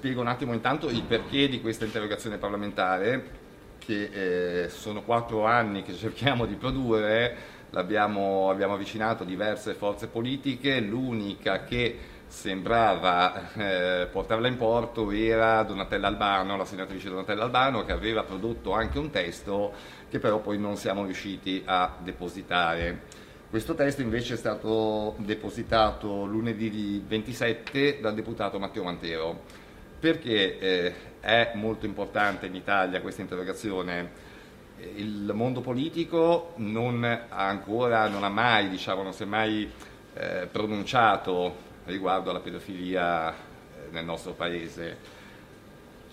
Spiego un attimo intanto il perché di questa interrogazione parlamentare, che eh, sono quattro anni che cerchiamo di produrre, abbiamo avvicinato diverse forze politiche, l'unica che sembrava eh, portarla in porto era Donatella Albano, la senatrice Donatella Albano, che aveva prodotto anche un testo che però poi non siamo riusciti a depositare. Questo testo invece è stato depositato lunedì 27 dal deputato Matteo Mantero. Perché eh, è molto importante in Italia questa interrogazione? Il mondo politico non ha ancora, non ha mai, diciamo, non si è mai eh, pronunciato riguardo alla pedofilia eh, nel nostro paese.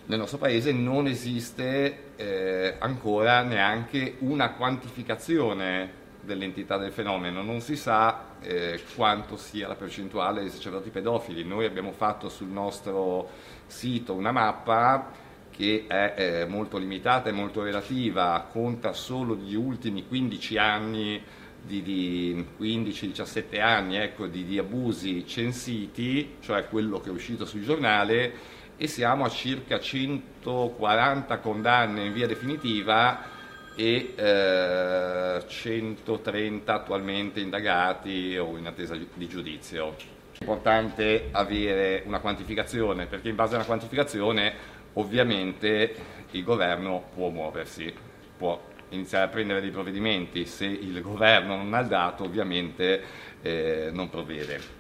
Nel nostro paese non esiste eh, ancora neanche una quantificazione dell'entità del fenomeno, non si sa eh, quanto sia la percentuale di sacerdoti pedofili. Noi abbiamo fatto sul nostro sito una mappa che è eh, molto limitata e molto relativa, conta solo gli ultimi 15 anni di, di 15-17 anni ecco, di, di abusi censiti, cioè quello che è uscito sul giornale, e siamo a circa 140 condanne in via definitiva e eh, 130 attualmente indagati o in attesa di giudizio. È importante avere una quantificazione perché in base a una quantificazione ovviamente il governo può muoversi, può iniziare a prendere dei provvedimenti, se il governo non ha il dato ovviamente eh, non provvede.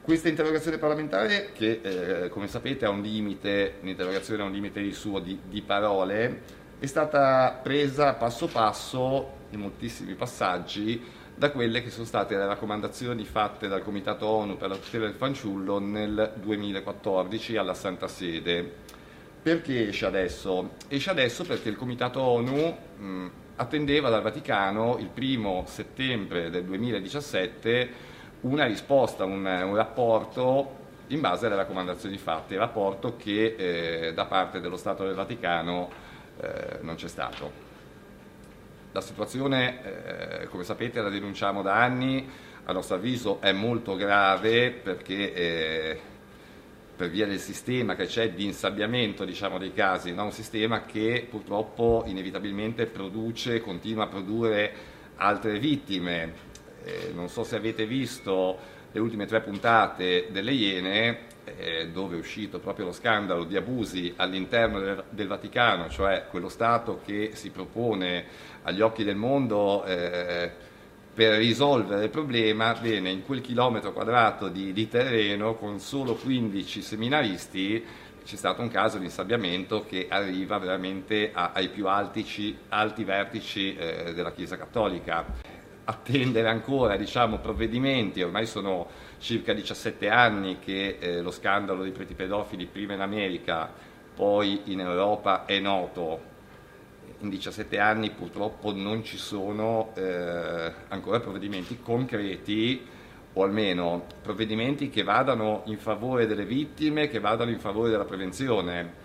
Questa interrogazione parlamentare, che eh, come sapete ha un limite, l'interrogazione ha un limite di suo di, di parole, è stata presa passo passo in moltissimi passaggi da quelle che sono state le raccomandazioni fatte dal Comitato ONU per la tutela del fanciullo nel 2014 alla Santa Sede. Perché esce adesso? Esce adesso perché il Comitato ONU mh, attendeva dal Vaticano il primo settembre del 2017 una risposta, un, un rapporto in base alle raccomandazioni fatte, rapporto che eh, da parte dello Stato del Vaticano eh, non c'è stato. La situazione, eh, come sapete, la denunciamo da anni, a nostro avviso è molto grave perché eh, per via del sistema che c'è di insabbiamento diciamo, dei casi, no? un sistema che purtroppo inevitabilmente produce, continua a produrre altre vittime. Eh, non so se avete visto le ultime tre puntate delle Iene, eh, dove è uscito proprio lo scandalo di abusi all'interno del, del, Vaticano, cioè quello Stato che si propone agli occhi del mondo eh, per risolvere il problema, bene, in quel chilometro quadrato di, di terreno con solo 15 seminaristi c'è stato un caso di insabbiamento che arriva veramente a, ai più alti, alti vertici eh, della Chiesa Cattolica attendere ancora diciamo, provvedimenti, ormai sono circa 17 anni che eh, lo scandalo dei preti pedofili prima in America, poi in Europa è noto, in 17 anni purtroppo non ci sono eh, ancora provvedimenti concreti o almeno provvedimenti che vadano in favore delle vittime, che vadano in favore della prevenzione.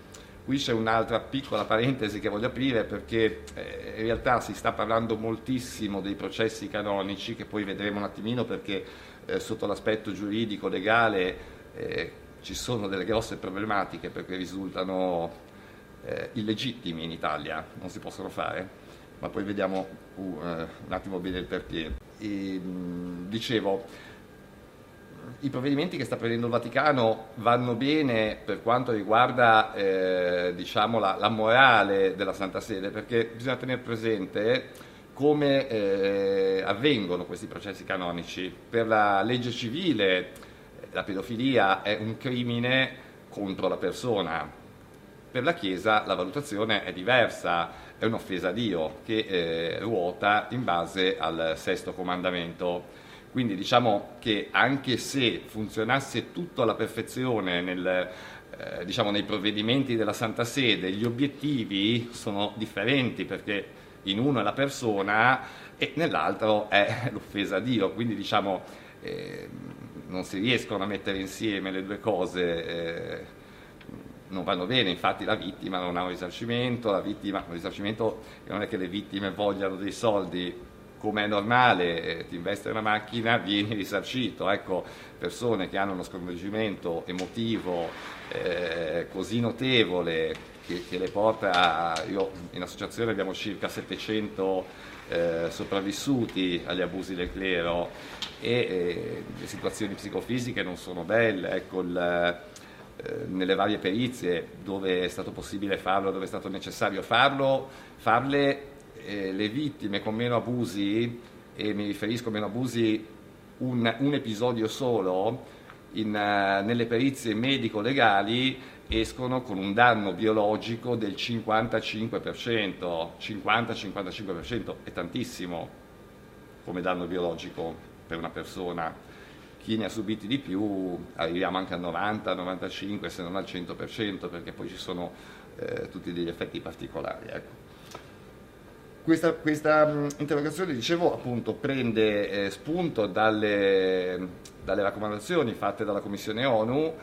Qui c'è un'altra piccola parentesi che voglio aprire perché eh, in realtà si sta parlando moltissimo dei processi canonici che poi vedremo un attimino perché eh, sotto l'aspetto giuridico, legale eh, ci sono delle grosse problematiche perché risultano eh, illegittimi in Italia, non si possono fare, ma poi vediamo uh, un attimo bene il perché. E, mh, dicevo, i provvedimenti che sta prendendo il Vaticano vanno bene per quanto riguarda eh, diciamo, la, la, morale della Santa Sede, perché bisogna tenere presente come eh, avvengono questi processi canonici. Per la legge civile la pedofilia è un crimine contro la persona, per la Chiesa la valutazione è diversa, è un'offesa a Dio che eh, ruota in base al sesto comandamento. Quindi diciamo che anche se funzionasse tutto alla perfezione nel, eh, diciamo, nei provvedimenti della Santa Sede, gli obiettivi sono differenti perché in uno è la persona e nell'altro è l'offesa a Dio, quindi diciamo eh, non si riescono a mettere insieme le due cose. Eh, non vanno bene, infatti la vittima non ha un risarcimento, la vittima, un risarcimento non è che le vittime vogliano dei soldi, come è normale, eh, ti investe una macchina, vieni risarcito. Ecco, persone che hanno uno sconvolgimento emotivo eh, così notevole che, che, le porta a... Io in associazione abbiamo circa 700 eh, sopravvissuti agli abusi del clero e eh, le situazioni psicofisiche non sono belle. Ecco, il, eh, nelle varie perizie dove è stato possibile farlo, dove è stato necessario farlo, farle eh, le vittime con meno abusi, e mi riferisco a meno abusi un, un episodio solo, in, uh, nelle perizie medico-legali escono con un danno biologico del 55%, 50-55% è tantissimo come danno biologico per una persona. Chi ne ha subiti di più arriviamo anche al 90-95 se non al 100% perché poi ci sono eh, tutti degli effetti particolari. Ecco. Questa, questa interrogazione, dicevo, appunto, prende eh, spunto dalle, dalle, raccomandazioni fatte dalla Commissione ONU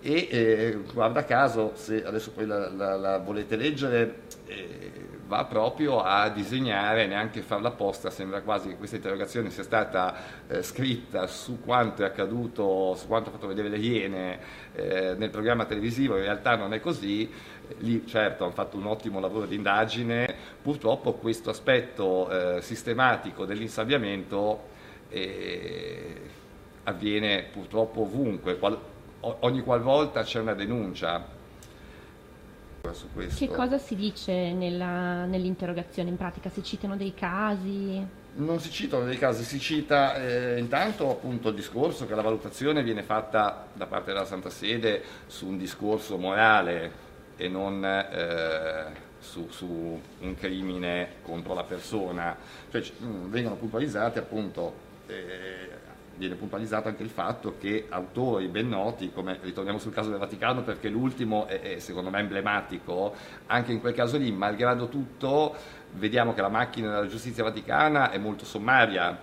e eh, guarda caso, se adesso poi la, la, la volete leggere, eh, va proprio a disegnare, neanche farla apposta, sembra quasi che questa interrogazione sia stata eh, scritta su quanto è accaduto, su quanto ha fatto vedere le Iene eh, nel programma televisivo, in realtà non è così, lì certo hanno fatto un ottimo lavoro di indagine, purtroppo questo aspetto eh, sistematico dell'insabbiamento eh, avviene purtroppo ovunque, Qual- ogni qualvolta c'è una denuncia. Su questo. Che cosa si dice nella, nell'interrogazione in pratica? Si citano dei casi? Non si citano dei casi, si cita eh, intanto appunto il discorso che la valutazione viene fatta da parte della Santa Sede su un discorso morale e non eh, su, su, un crimine contro la persona. Cioè, mm, vengono puntualizzati appunto, eh, viene puntualizzato anche il fatto che autori ben noti, come ritorniamo sul caso del Vaticano perché l'ultimo è, è secondo me emblematico, anche in quel caso lì, malgrado tutto, vediamo che la macchina della giustizia vaticana è molto sommaria,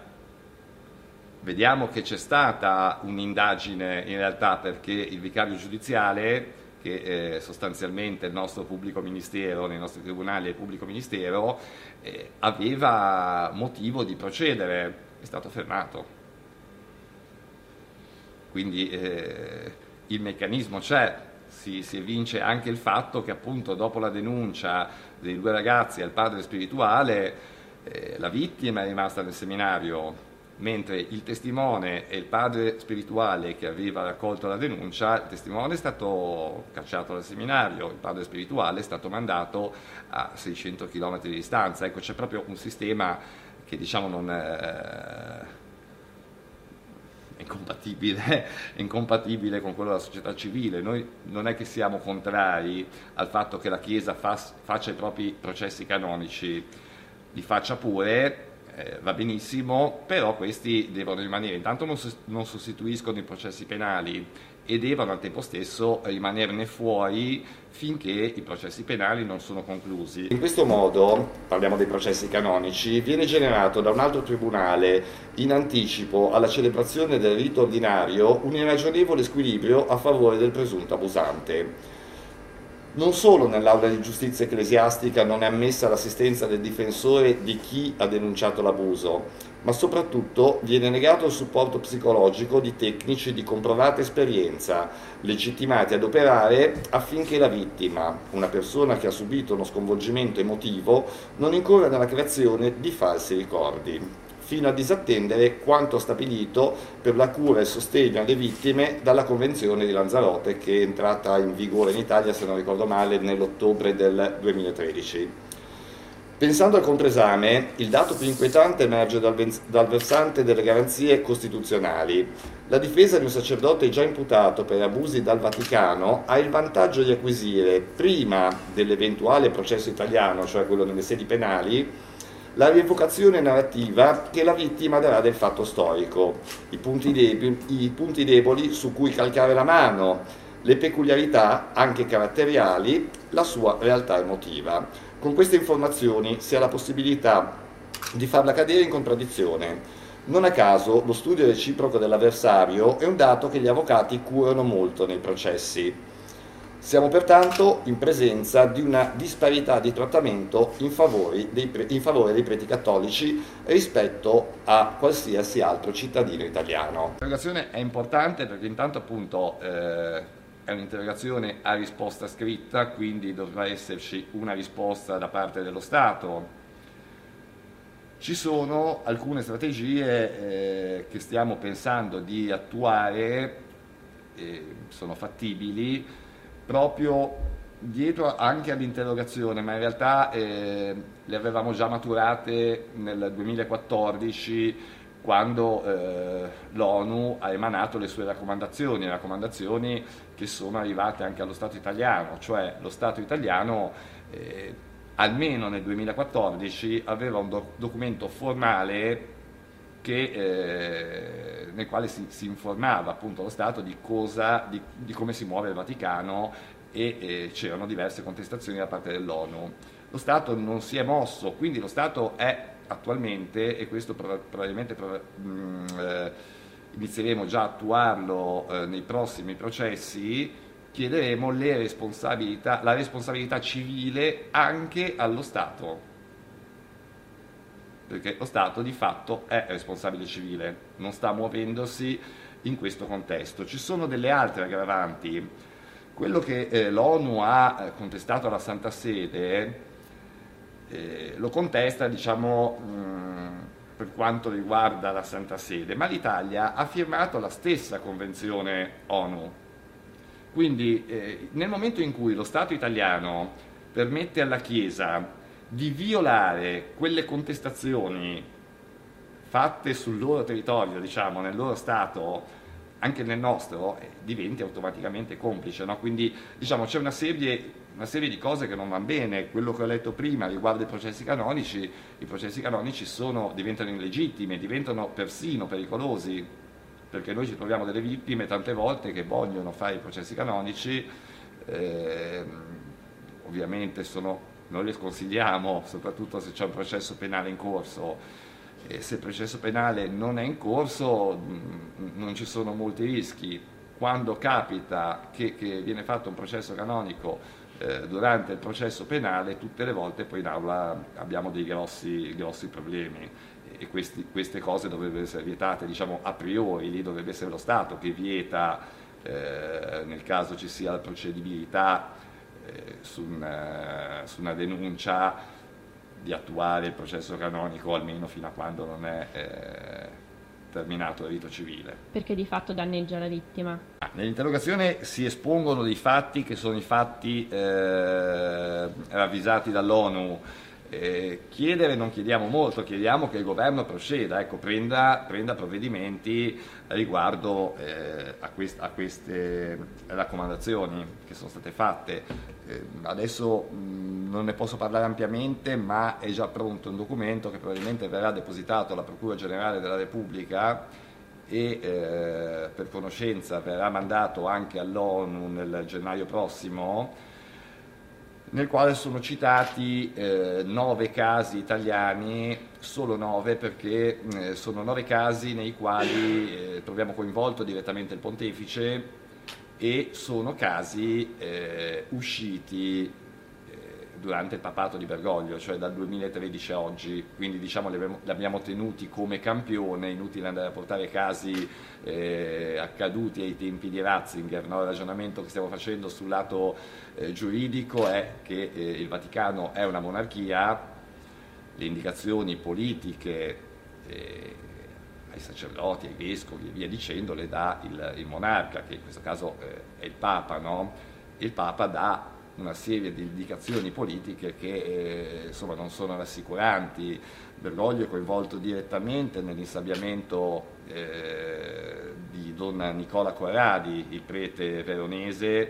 vediamo che c'è stata un'indagine in realtà perché il vicario giudiziale che eh, sostanzialmente il nostro pubblico ministero, nei nostri tribunali il pubblico ministero, eh, aveva motivo di procedere, è stato fermato. Quindi eh, il meccanismo c'è, si, si evince anche il fatto che appunto dopo la denuncia dei due ragazzi al padre spirituale, eh, la vittima è rimasta nel seminario mentre il testimone e il padre spirituale che aveva raccolto la denuncia, il testimone è stato cacciato dal seminario, il padre spirituale è stato mandato a 600 km di distanza. Ecco, c'è proprio un sistema che diciamo non è, incompatibile, incompatibile con quello della società civile. Noi non è che siamo contrari al fatto che la Chiesa fa, faccia i propri processi canonici, li faccia pure, eh, va benissimo, però questi devono rimanere, intanto non, non sostituiscono i processi penali e devono al tempo stesso rimanerne fuori finché i processi penali non sono conclusi. In questo modo, parliamo dei processi canonici, viene generato da un altro tribunale in anticipo alla celebrazione del rito ordinario un irragionevole squilibrio a favore del presunto abusante. Non solo nell'aula di giustizia ecclesiastica non è ammessa l'assistenza del difensore di chi ha denunciato l'abuso, ma soprattutto viene negato il supporto psicologico di tecnici di comprovata esperienza, legittimati ad operare affinché la vittima, una persona che ha subito uno sconvolgimento emotivo, non incorra nella creazione di falsi ricordi fino a disattendere quanto stabilito per la cura e il sostegno alle vittime dalla Convenzione di Lanzarote che è entrata in vigore in Italia, se non ricordo male, nell'ottobre del 2013. Pensando al compresame, il dato più inquietante emerge dal, dal, versante delle garanzie costituzionali. La difesa di un sacerdote già imputato per abusi dal Vaticano ha il vantaggio di acquisire, prima dell'eventuale processo italiano, cioè quello nelle sedi penali, la rievocazione narrativa che la vittima darà del fatto storico, i punti, deboli, i punti deboli su cui calcare la mano, le peculiarità, anche caratteriali, la sua realtà emotiva. Con queste informazioni si ha la possibilità di farla cadere in contraddizione. Non a caso lo studio reciproco dell'avversario è un dato che gli avvocati curano molto nei processi. Siamo pertanto in presenza di una disparità di trattamento in favore dei, pre, in favore dei preti cattolici rispetto a qualsiasi altro cittadino italiano. L'interrogazione è importante perché intanto appunto eh, è un'interrogazione a risposta scritta, quindi dovrà esserci una risposta da parte dello Stato. Ci sono alcune strategie eh, che stiamo pensando di attuare, eh, sono fattibili, proprio dietro anche all'interrogazione, ma in realtà eh, le avevamo già maturate nel 2014 quando eh, l'ONU ha emanato le sue raccomandazioni, raccomandazioni che sono arrivate anche allo Stato italiano, cioè lo Stato italiano eh, almeno nel 2014 aveva un doc documento formale che, eh, nel quale si, si, informava appunto lo Stato di, cosa, di, di come si muove il Vaticano e c'erano diverse contestazioni da parte dell'ONU. Lo Stato non si è mosso, quindi lo Stato è attualmente, e questo probabilmente mm, eh, inizieremo già a attuarlo eh, nei prossimi processi, chiederemo responsabilità, la responsabilità civile anche allo Stato perché lo Stato di fatto è responsabile civile, non sta muovendosi in questo contesto. Ci sono delle altre aggravanti. Quello che eh, l'ONU ha eh, contestato alla Santa Sede eh, lo contesta diciamo, mh, mm, per quanto riguarda la Santa Sede, ma l'Italia ha firmato la stessa convenzione ONU. Quindi eh, nel momento in cui lo Stato italiano permette alla Chiesa di violare quelle contestazioni fatte sul loro territorio, diciamo, nel loro Stato, anche nel nostro, eh, diventi automaticamente complice. No? Quindi diciamo, c'è una serie, una serie, di cose che non vanno bene. Quello che ho letto prima riguardo i processi canonici, i processi canonici sono, diventano illegittimi, diventano persino pericolosi, perché noi ci troviamo delle vittime tante volte che vogliono fare i processi canonici, eh, ovviamente sono noi le sconsigliamo, soprattutto se c'è un processo penale in corso. E se il processo penale non è in corso mm, non ci sono molti rischi. Quando capita che, che viene fatto un processo canonico eh, durante il processo penale, tutte le volte poi in aula abbiamo dei grossi, grossi problemi. E questi, queste cose dovrebbero essere vietate diciamo, a priori, lì dovrebbe essere lo Stato che vieta eh, nel caso ci sia la procedibilità eh, su, una, su, una, denuncia di attuare il processo canonico almeno fino a quando non è eh, terminato il rito civile. Perché di fatto danneggia la vittima? Ah, nell'interrogazione si espongono dei fatti che sono i fatti eh, ravvisati dall'ONU eh, chiedere non chiediamo molto, chiediamo che il governo proceda, ecco, prenda, prenda, provvedimenti riguardo eh, a, quest a, queste raccomandazioni che sono state fatte. Eh, adesso mh, non ne posso parlare ampiamente, ma è già pronto un documento che probabilmente verrà depositato alla Procura Generale della Repubblica e eh, per conoscenza verrà mandato anche all'ONU nel gennaio prossimo nel quale sono citati eh, nove casi italiani, solo nove perché eh, sono nove casi nei quali eh, troviamo coinvolto direttamente il pontefice e sono casi eh, usciti durante il papato di Bergoglio, cioè dal 2013 a oggi, quindi diciamo li abbiamo tenuti come campione, inutile andare a portare casi eh, accaduti ai tempi di Ratzinger, no? il ragionamento che stiamo facendo sul lato eh, giuridico è che eh, il Vaticano è una monarchia, le indicazioni politiche eh, ai sacerdoti, ai vescovi e via dicendo le dà il, il monarca, che in questo caso eh, è il Papa, no? il Papa dà una serie di indicazioni politiche che eh, insomma, non sono rassicuranti. Bergoglio è coinvolto direttamente nell'insabbiamento eh, di Don Nicola Corradi, il prete veronese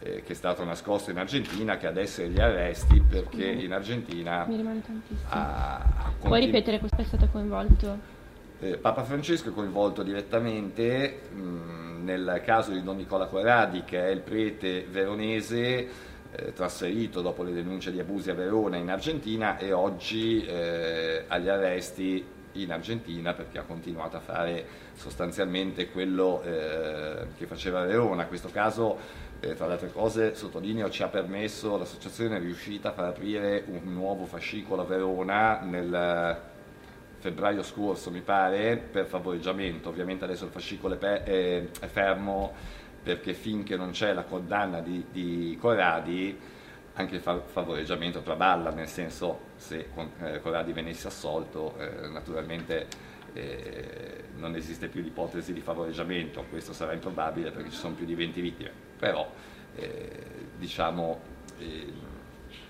eh, che è stato nascosto in Argentina, che adesso è gli arresti perché in Argentina Mi rimane tantissimo. Ha, ha Puoi ripetere questo è stato coinvolto? Eh, Papa Francesco è coinvolto direttamente mh, mm, nel caso di Don Nicola Corradi, che è il prete veronese eh, trasferito dopo le denunce di abusi a Verona in Argentina e oggi eh, agli arresti in Argentina perché ha continuato a fare sostanzialmente quello eh, che faceva Verona. Questo caso, eh, tra le altre cose, sottolineo, ci ha permesso, l'associazione è riuscita a far aprire un nuovo fascicolo a Verona nel febbraio scorso mi pare per favoreggiamento, ovviamente adesso il fascicolo è, è, è fermo perché finché non c'è la condanna di, di Corradi anche il favoreggiamento traballa, nel senso se eh, Corradi venisse assolto eh, naturalmente eh, non esiste più l'ipotesi di favoreggiamento, questo sarà improbabile perché ci sono più di 20 vittime, però eh, diciamo eh,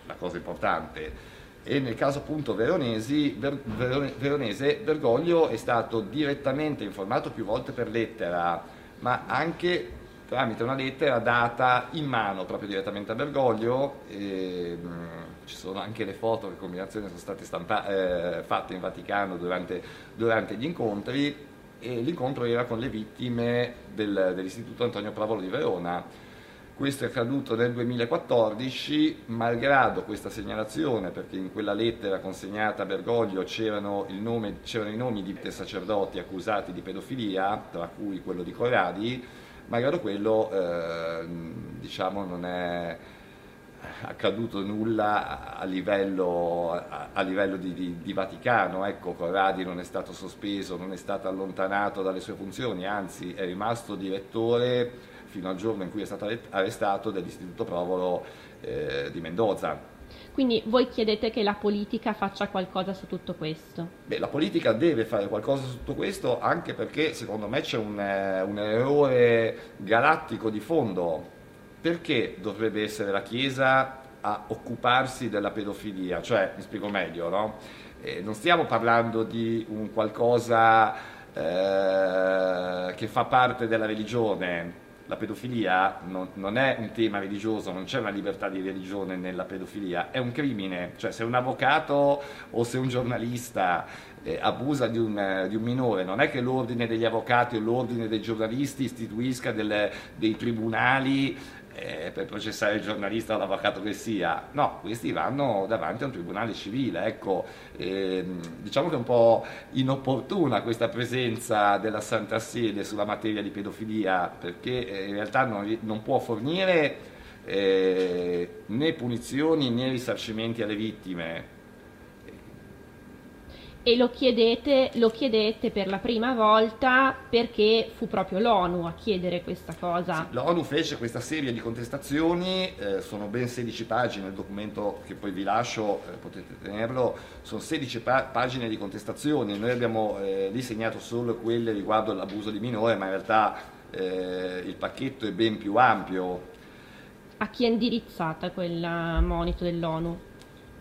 la cosa importante e nel caso appunto veronesi, ver, ver, veronese Bergoglio è stato direttamente informato più volte per lettera, ma anche tramite una lettera data in mano proprio direttamente a Bergoglio. E, mh, mm, ci sono anche le foto, le combinazioni sono state stampa- eh, fatte in Vaticano durante, durante, gli incontri e l'incontro era con le vittime del, dell'Istituto Antonio Provolo di Verona. Questo è accaduto nel 2014, malgrado questa segnalazione, perché in quella lettera consegnata a Bergoglio c'erano, nome, c'erano i nomi di sacerdoti accusati di pedofilia, tra cui quello di Corradi, malgrado quello eh, diciamo non è accaduto nulla a livello, a, livello di, di, di, Vaticano, ecco, Corradi non è stato sospeso, non è stato allontanato dalle sue funzioni, anzi è rimasto direttore fino al giorno in cui è stato arrestato dell'Istituto Provolo eh, di Mendoza. Quindi voi chiedete che la politica faccia qualcosa su tutto questo? Beh, la politica deve fare qualcosa su tutto questo anche perché secondo me c'è un, eh, un errore galattico di fondo. Perché dovrebbe essere la Chiesa a occuparsi della pedofilia? Cioè, mi spiego meglio, no? Eh, non stiamo parlando di un qualcosa eh, che fa parte della religione, la pedofilia non, non, è un tema religioso, non c'è una libertà di religione nella pedofilia, è un crimine, cioè se un avvocato o se un giornalista eh, abusa di un, di un, minore, non è che l'ordine degli avvocati o l'ordine dei giornalisti istituisca delle, dei tribunali eh, per processare il giornalista o l'avvocato che sia, no, questi vanno davanti a un tribunale civile, ecco, ehm, diciamo che è un po' inopportuna questa presenza della Santa Sede sulla materia di pedofilia, perché eh, in realtà non, non può fornire eh, né punizioni né risarcimenti alle vittime, e lo chiedete, lo chiedete, per la prima volta perché fu proprio l'ONU a chiedere questa cosa. Sì, L'ONU fece questa serie di contestazioni, eh, sono ben 16 pagine, il documento che poi vi lascio, eh, potete tenerlo, sono 16 pa- pagine di contestazioni, noi abbiamo eh, lì segnato solo quelle riguardo all'abuso di minore, ma in realtà eh, il pacchetto è ben più ampio. A chi è indirizzata quel monito dell'ONU?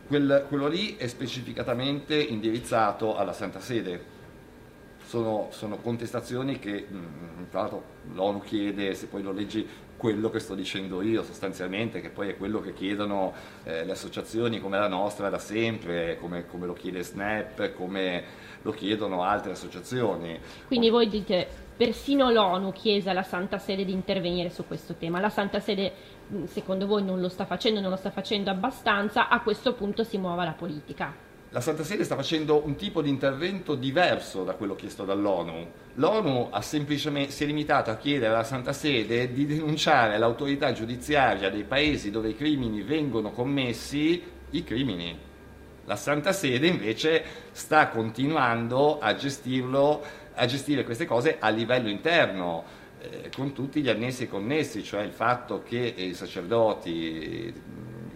Quel, quello lì è specificatamente indirizzato alla Santa Sede. Sono, sono contestazioni che, mm, tra l'altro, l'ONU chiede, se poi lo leggi, quello che sto dicendo io sostanzialmente, che poi è quello che chiedono eh, le associazioni come la nostra da sempre, come, come, lo chiede Snap, come lo chiedono altre associazioni. Quindi voi dite, persino l'ONU chiese alla Santa Sede di intervenire su questo tema, la Santa Sede secondo voi non lo sta facendo, non lo sta facendo abbastanza, a questo punto si muova la politica. La Santa Sede sta facendo un tipo di intervento diverso da quello chiesto dall'ONU. L'ONU si è limitata a chiedere alla Santa Sede di denunciare l'autorità giudiziaria dei paesi dove i crimini vengono commessi, i crimini. La Santa Sede invece sta continuando a, gestirlo, a gestire queste cose a livello interno eh, con tutti gli annessi e connessi, cioè il fatto che i sacerdoti,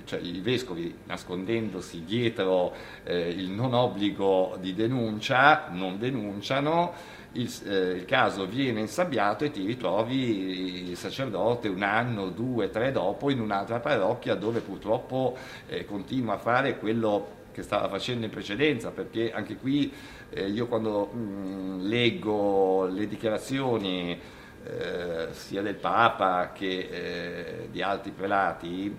cioè i vescovi nascondendosi dietro eh, il non obbligo di denuncia, non denunciano, il, eh, il, caso viene insabbiato e ti ritrovi il sacerdote un anno, due, tre dopo in un'altra parrocchia dove purtroppo eh, continua a fare quello che stava facendo in precedenza, perché anche qui eh, io quando mh, mm, leggo le dichiarazioni eh, sia del Papa che eh, di altri prelati,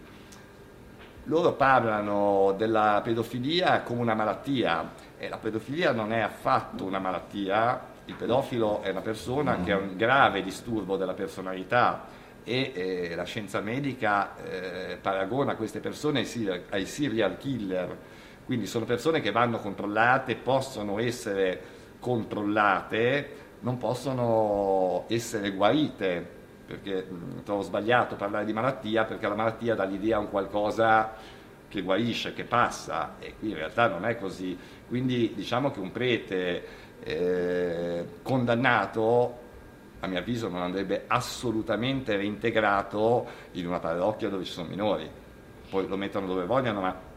loro parlano della pedofilia come una malattia e la pedofilia non è affatto una malattia, il pedofilo è una persona che ha un grave disturbo della personalità e eh, la scienza medica eh, paragona queste persone ai serial, ai serial killer, quindi sono persone che vanno controllate, possono essere controllate non possono essere guarite, perché mh, trovo sbagliato parlare di malattia perché la malattia dà l'idea di un qualcosa che guarisce, che passa e qui in realtà non è così. Quindi diciamo che un prete eh, condannato a mio avviso non andrebbe assolutamente reintegrato in una parrocchia dove ci sono minori. Poi lo mettono dove vogliono, ma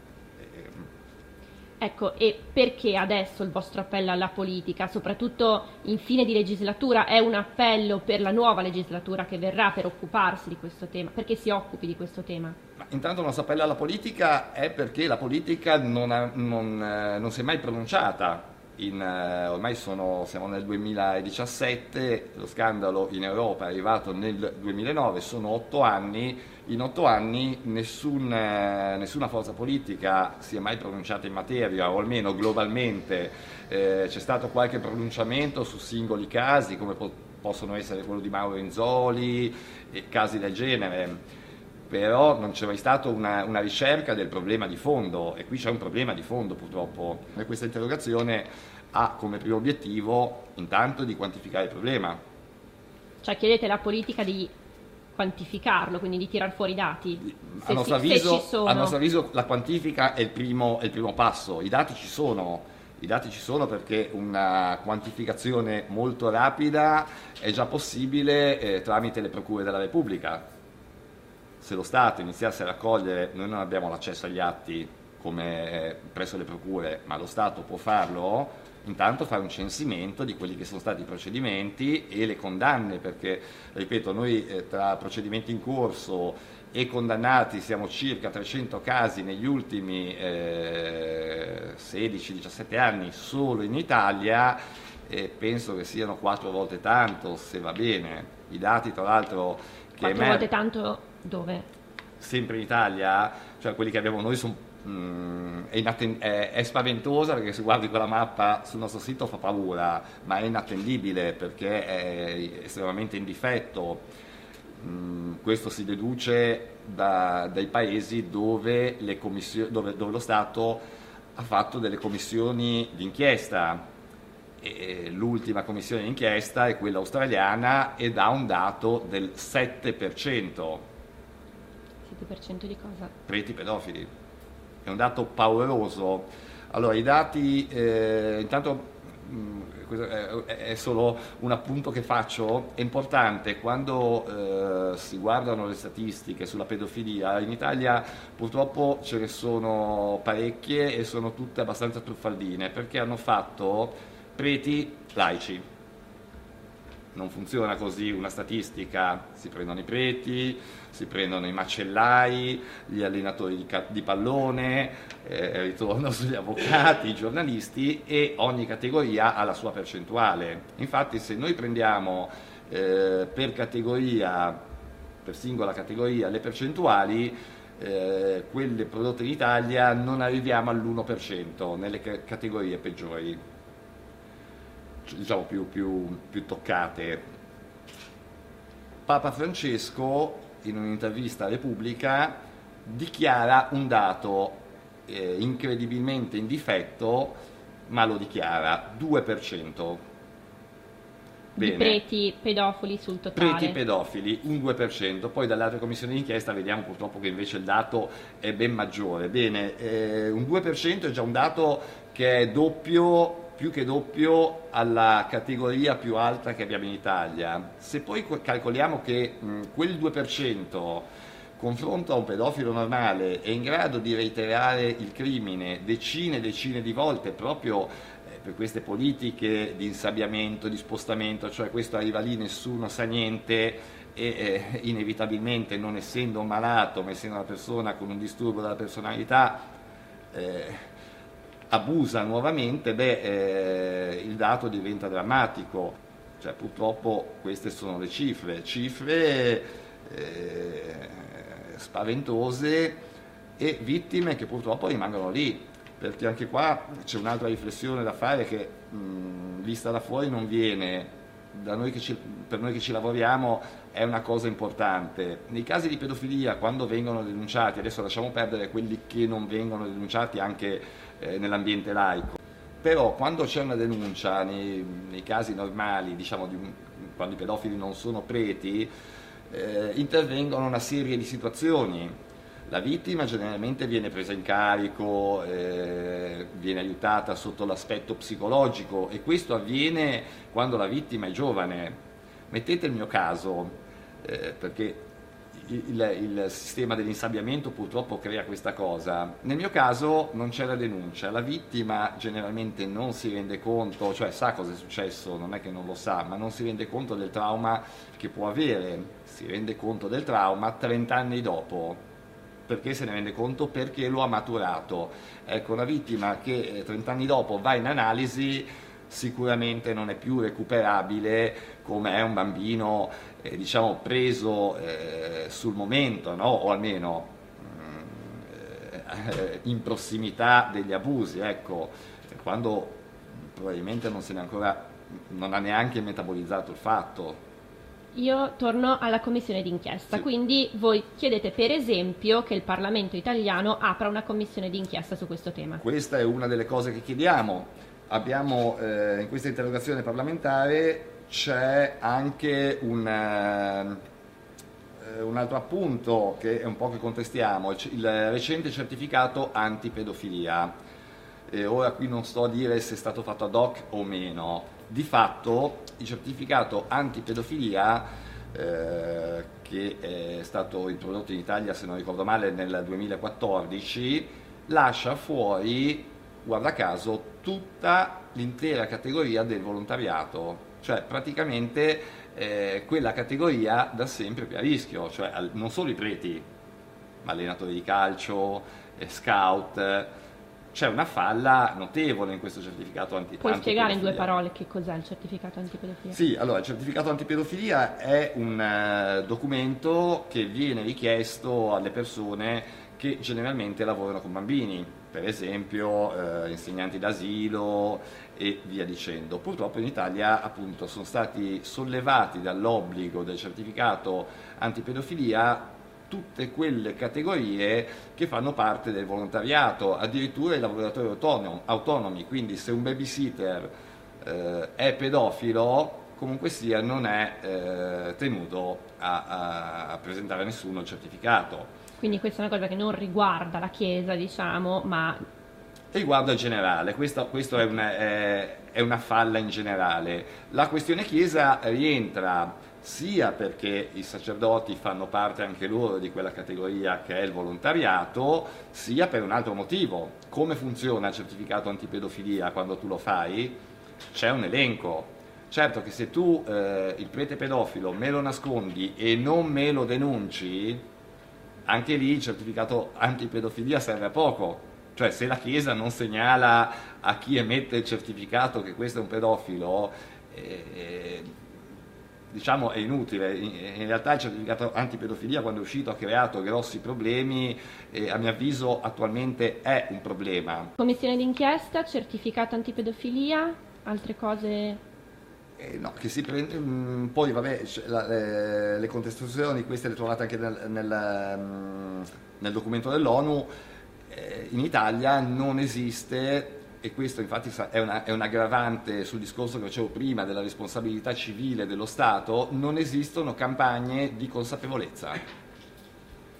Ecco, e perché adesso il vostro appello alla politica, soprattutto in fine di legislatura, è un appello per la nuova legislatura che verrà per occuparsi di questo tema? Perché si occupi di questo tema? Ma intanto il nostro appello alla politica è perché la politica non, ha, non, eh, non si è mai pronunciata. In, eh, ormai sono, siamo nel 2017, lo scandalo in Europa è arrivato nel 2009, sono otto anni in otto anni nessun, eh, nessuna forza politica si è mai pronunciata in materia, o almeno globalmente eh, c'è stato qualche pronunciamento su singoli casi, come po- possono essere quello di Mauro Enzoli e casi del genere. Però non c'è mai stata una, una ricerca del problema di fondo e qui c'è un problema di fondo purtroppo. E questa interrogazione ha come primo obiettivo intanto di quantificare il problema. Cioè chiedete alla politica di quantificarlo, quindi di tirar fuori i dati? A nostro, avviso, a nostro, avviso, la quantifica è il, primo, è il primo passo, i dati ci sono. I dati ci sono perché una quantificazione molto rapida è già possibile eh, tramite le procure della Repubblica. Se lo Stato iniziasse a raccogliere, noi non abbiamo l'accesso agli atti come eh, presso le procure, ma lo Stato può farlo, intanto fare un censimento di quelli che sono stati i procedimenti e le condanne, perché, ripeto, noi eh, tra procedimenti in corso e condannati siamo circa 300 casi negli ultimi eh, 16-17 anni solo in Italia e penso che siano quattro volte tanto, se va bene. I dati, tra l'altro, che quattro emer- volte tanto dove? Sempre in Italia, cioè quelli che abbiamo noi sono Mm, è, è, è, spaventosa perché se guardi quella mappa sul nostro sito fa paura, ma è inattendibile perché è estremamente in difetto. Mm, questo si deduce da, dai paesi dove, dove, dove, lo Stato ha fatto delle commissioni d'inchiesta. E l'ultima commissione d'inchiesta è quella australiana ed ha un dato del 7%. 7% di cosa? Preti pedofili è un dato pauroso. Allora, i dati, eh, intanto mm, è solo un appunto che faccio, è importante quando eh, si guardano le statistiche sulla pedofilia, in Italia purtroppo ce ne sono parecchie e sono tutte abbastanza truffaldine perché hanno fatto preti laici non funziona così una statistica, si prendono i preti, si prendono i macellai, gli allenatori di, di pallone, eh, ritorno sugli avvocati, i giornalisti e ogni categoria ha la sua percentuale. Infatti se noi prendiamo eh, per categoria, per singola categoria, le percentuali, eh, quelle prodotte in Italia non arriviamo all'1% nelle categorie peggiori diciamo, più, più, più toccate. Papa Francesco, in un'intervista a Repubblica, dichiara un dato eh, incredibilmente in difetto, ma lo dichiara 2%. Bene. Di preti pedofili sul totale. Preti pedofili, un 2%, poi dalle altre commissioni d'inchiesta vediamo purtroppo che invece il dato è ben maggiore. Bene, eh, un 2% è già un dato che è doppio più che doppio alla categoria più alta che abbiamo in Italia. Se poi calcoliamo che mh, quel 2% confronto a un pedofilo normale è in grado di reiterare il crimine decine e decine di volte proprio eh, per queste politiche di insabbiamento, di spostamento, cioè questo arriva lì, nessuno sa niente e eh, inevitabilmente non essendo malato ma essendo una persona con un disturbo della personalità eh, abusa nuovamente, beh, eh, il dato diventa drammatico. Cioè, purtroppo queste sono le cifre, cifre eh, spaventose e vittime che purtroppo rimangono lì, perché anche qua c'è un'altra riflessione da fare che mh, vista da fuori non viene, noi ci, per noi che ci lavoriamo è una cosa importante. Nei casi di pedofilia, quando vengono denunciati, adesso lasciamo perdere quelli che non vengono denunciati anche eh, nell'ambiente laico, però quando c'è una denuncia, nei, nei casi normali, diciamo di, quando i pedofili non sono preti, eh, intervengono una serie di situazioni. La vittima generalmente viene presa in carico, eh, viene aiutata sotto l'aspetto psicologico e questo avviene quando la vittima è giovane. Mettete il mio caso, eh, perché il, il, sistema dell'insabbiamento purtroppo crea questa cosa. Nel mio caso non c'è la denuncia, la vittima generalmente non si rende conto, cioè sa cosa è successo, non è che non lo sa, ma non si rende conto del trauma che può avere, si rende conto del trauma 30 anni dopo. Perché se ne rende conto? Perché lo ha maturato. Ecco, una vittima che 30 eh, anni dopo va in analisi sicuramente non è più recuperabile come è un bambino eh, diciamo preso eh, sul momento no? o almeno eh, in prossimità degli abusi ecco quando probabilmente non se ne ancora non ha neanche metabolizzato il fatto io torno alla commissione d'inchiesta, sì. quindi voi chiedete per esempio che il Parlamento italiano apra una commissione d'inchiesta su questo tema. Questa è una delle cose che chiediamo abbiamo eh, in questa interrogazione parlamentare c'è anche un, eh, un, altro appunto che è un po' che contestiamo, il, recente certificato antipedofilia. E ora qui non sto a dire se è stato fatto ad hoc o meno. Di fatto il certificato antipedofilia eh, che è stato introdotto in Italia, se non ricordo male, nel 2014, lascia fuori guarda caso, tutta l'intera categoria del volontariato, cioè praticamente eh, quella categoria da sempre più a rischio, cioè non solo i preti, ma allenatori di calcio, eh, scout, c'è una falla notevole in questo certificato anti Puoi spiegare in due parole che cos'è il certificato antipedofilia? Sì, allora il certificato antipedofilia è un uh, documento che viene richiesto alle persone che generalmente lavorano con bambini, per esempio eh, insegnanti d'asilo e via dicendo. Purtroppo in Italia appunto sono stati sollevati dall'obbligo del certificato antipedofilia tutte quelle categorie che fanno parte del volontariato, addirittura i lavoratori autonomi, autonomi quindi se un babysitter eh, è pedofilo comunque sia non è eh, tenuto a, a, presentare a nessuno il certificato. Quindi questa è una cosa che non riguarda la Chiesa, diciamo, ma... Riguarda il generale, questo, questo è, una, è, è una falla in generale. La questione Chiesa rientra sia perché i sacerdoti fanno parte anche loro di quella categoria che è il volontariato, sia per un altro motivo. Come funziona il certificato antipedofilia quando tu lo fai? C'è un elenco. Certo che se tu eh, il prete pedofilo me lo nascondi e non me lo denunci, anche lì il certificato antipedofilia serve a poco. Cioè se la Chiesa non segnala a chi emette il certificato che questo è un pedofilo, eh, diciamo è inutile. In, realtà il certificato antipedofilia quando è uscito ha creato grossi problemi e a mio avviso attualmente è un problema. Commissione d'inchiesta, certificato antipedofilia, altre cose eh, no, che si prende, mm, poi vabbè, la, le, le, contestazioni, queste le trovate anche nel, nel, mh, nel documento dell'ONU, eh, in Italia non esiste, e questo infatti è, una, è un aggravante sul discorso che facevo prima della responsabilità civile dello Stato, non esistono campagne di consapevolezza.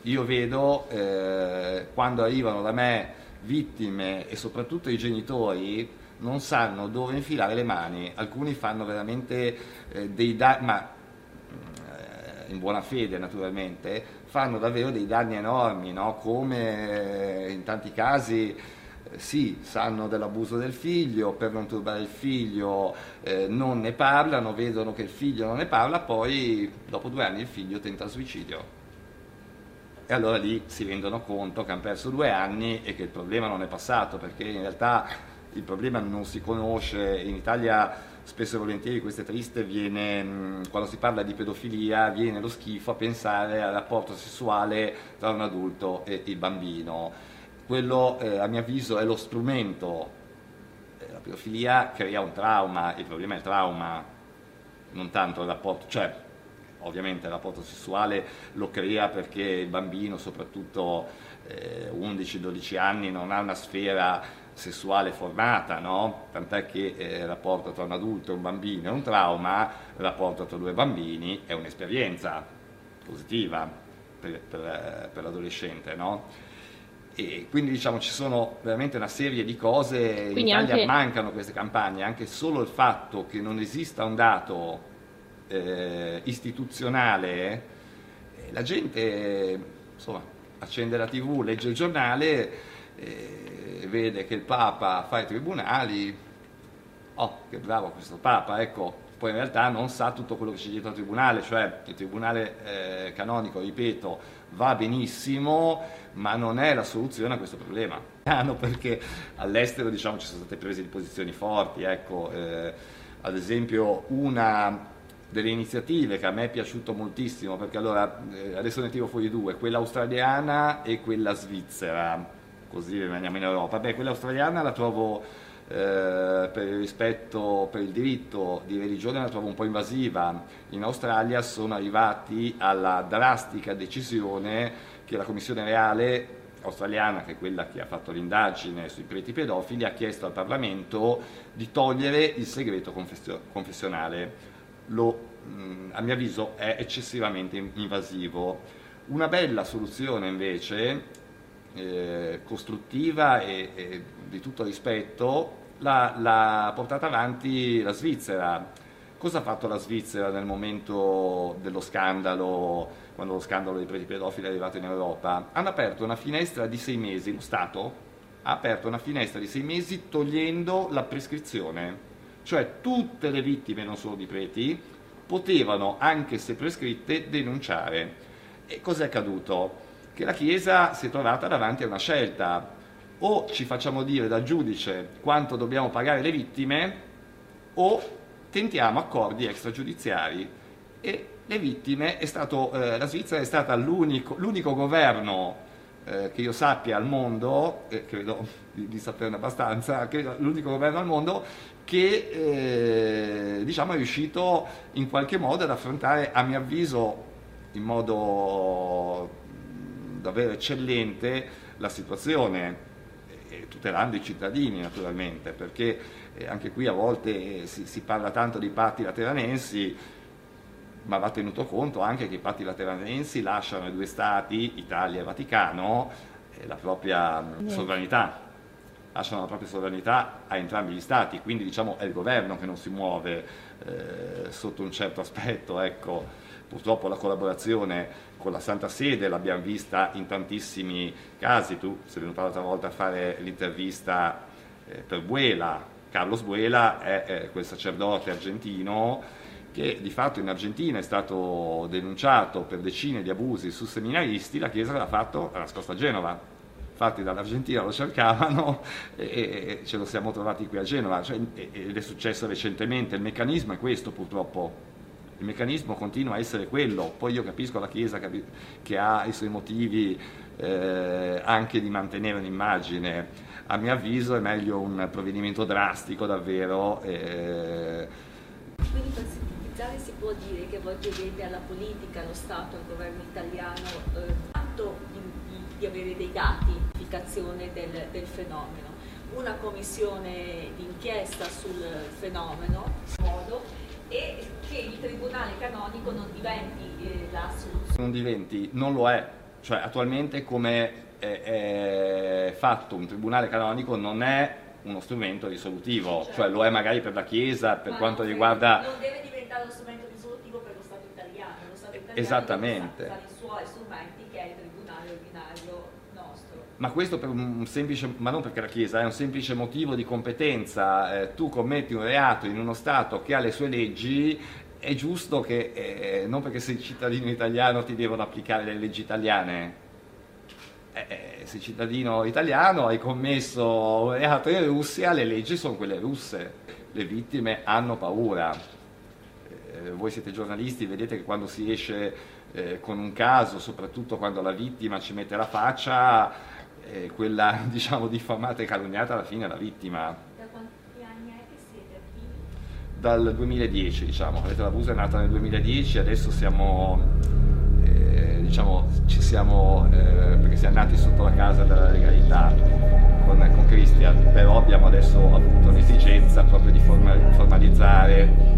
Io vedo eh, quando arrivano da me vittime e soprattutto i genitori, non sanno dove infilare le mani, alcuni fanno veramente eh, dei danni, ma eh, in buona fede naturalmente, fanno davvero dei danni enormi, no? come in tanti casi eh, sì, sanno dell'abuso del figlio, per non turbare il figlio eh, non ne parlano, vedono che il figlio non ne parla, poi dopo due anni il figlio tenta il suicidio. E allora lì si rendono conto che hanno perso due anni e che il problema non è passato, perché in realtà il problema non si conosce, in Italia spesso e volentieri questo è triste, viene, quando si parla di pedofilia viene lo schifo a pensare al rapporto sessuale tra un adulto e il bambino. Quello eh, a mio avviso è lo strumento, eh, la pedofilia crea un trauma, il problema è il trauma, non tanto il rapporto, cioè ovviamente il rapporto sessuale lo crea perché il bambino, soprattutto eh, 11-12 anni, non ha una sfera sessuale formata, no? tant'è che eh, il rapporto tra un adulto e un bambino è un trauma, il rapporto tra due bambini è un'esperienza positiva per, per, per l'adolescente. No? E quindi diciamo ci sono veramente una serie di cose, quindi in Italia anche... mancano queste campagne, anche solo il fatto che non esista un dato eh, istituzionale, eh, la gente insomma, accende la tv, legge il giornale, eh, vede che il Papa fa i tribunali, oh che bravo questo Papa, ecco, poi in realtà non sa tutto quello che c'è dietro al tribunale, cioè il tribunale eh, canonico, ripeto, va benissimo, ma non è la soluzione a questo problema. Perché all'estero diciamo, ci sono state prese di posizioni forti, ecco, eh, ad esempio una delle iniziative che a me è piaciuto moltissimo, perché allora eh, adesso ne tiro fuori due, quella australiana e quella svizzera, così rimaniamo in Europa. Beh, quella australiana la trovo eh, per il rispetto, per il diritto di religione la trovo un po' invasiva. In Australia sono arrivati alla drastica decisione che la Commissione Reale australiana, che è quella che ha fatto l'indagine sui preti pedofili, ha chiesto al Parlamento di togliere il segreto confessionale. Lo, a mio avviso è eccessivamente invasivo. Una bella soluzione invece, eh, costruttiva e, e di tutto rispetto, l'ha portata avanti la Svizzera. Cosa ha fatto la Svizzera nel momento dello scandalo, quando lo scandalo dei preti pedofili è arrivato in Europa? Hanno aperto una finestra di sei mesi, lo Stato ha aperto una finestra di sei mesi togliendo la prescrizione. Cioè tutte le vittime, non solo di preti, potevano, anche se prescritte, denunciare. E cos'è accaduto? Che la Chiesa si è trovata davanti a una scelta. O ci facciamo dire dal giudice quanto dobbiamo pagare le vittime o tentiamo accordi extragiudiziari e le vittime stato, eh, la Svizzera è stata l'unico, l'unico governo eh, che io sappia al mondo, eh, credo di, di, saperne abbastanza, credo l'unico governo al mondo che eh, diciamo, è riuscito in qualche modo ad affrontare, a mio avviso, in modo davvero eccellente la situazione tutelando i cittadini naturalmente, perché eh, anche qui a volte si, si, parla tanto di patti lateranensi, ma va tenuto conto anche che i patti lateranensi lasciano ai due stati, Italia e Vaticano, eh, la propria mm, sovranità, lasciano la propria sovranità a entrambi gli stati, quindi diciamo è il governo che non si muove eh, sotto un certo aspetto, ecco. Purtroppo la collaborazione con la Santa Sede l'abbiamo vista in tantissimi casi, tu sei venuto l'altra volta a fare l'intervista eh, per Buela, Carlos Buela è eh, quel sacerdote argentino che di fatto in Argentina è stato denunciato per decine di abusi su seminaristi, la Chiesa l'ha fatto a nascosto a Genova. Infatti dall'Argentina lo cercavano e, ce lo siamo trovati qui a Genova, cioè, ed è successo recentemente. Il meccanismo è questo purtroppo il meccanismo continua a essere quello, poi io capisco la Chiesa che ha i suoi motivi eh, anche di mantenere un'immagine, a mio avviso è meglio un provvedimento drastico davvero. Eh. Quindi per sintetizzare si può dire che voi chiedete alla politica, allo Stato, al governo italiano, eh, tanto di, di, avere dei dati, indicazione del, del fenomeno, una commissione d'inchiesta sul fenomeno, modo, e che il tribunale canonico non diventi eh, la soluzione. Non diventi, non lo è, cioè attualmente come è, è fatto un tribunale canonico non è uno strumento risolutivo, certo. cioè lo è magari per la Chiesa, per Ma quanto non riguarda... Non deve diventare uno strumento risolutivo per lo Stato italiano, lo Stato italiano Esattamente. deve i suoi strumenti che è il tribunale ordinario ma questo per un semplice, ma non perché la Chiesa, è un semplice motivo di competenza. Eh, tu commetti un reato in uno Stato che ha le sue leggi, è giusto che, eh, non perché sei cittadino italiano ti devono applicare le leggi italiane. Eh, eh sei cittadino italiano, hai commesso un reato in Russia, le leggi sono quelle russe. Le vittime hanno paura. Eh, voi siete giornalisti, vedete che quando si esce eh, con un caso, soprattutto quando la vittima ci mette la faccia, eh, quella diciamo diffamata e calunniata alla fine è la vittima. Da quanti anni è che siete attivi? Dal 2010 diciamo, Avete l'abuso è nata nel 2010, adesso siamo, eh, diciamo, ci siamo, eh, perché siamo nati sotto la casa della legalità con, con Christian, però abbiamo adesso avuto l'esigenza proprio di formalizzare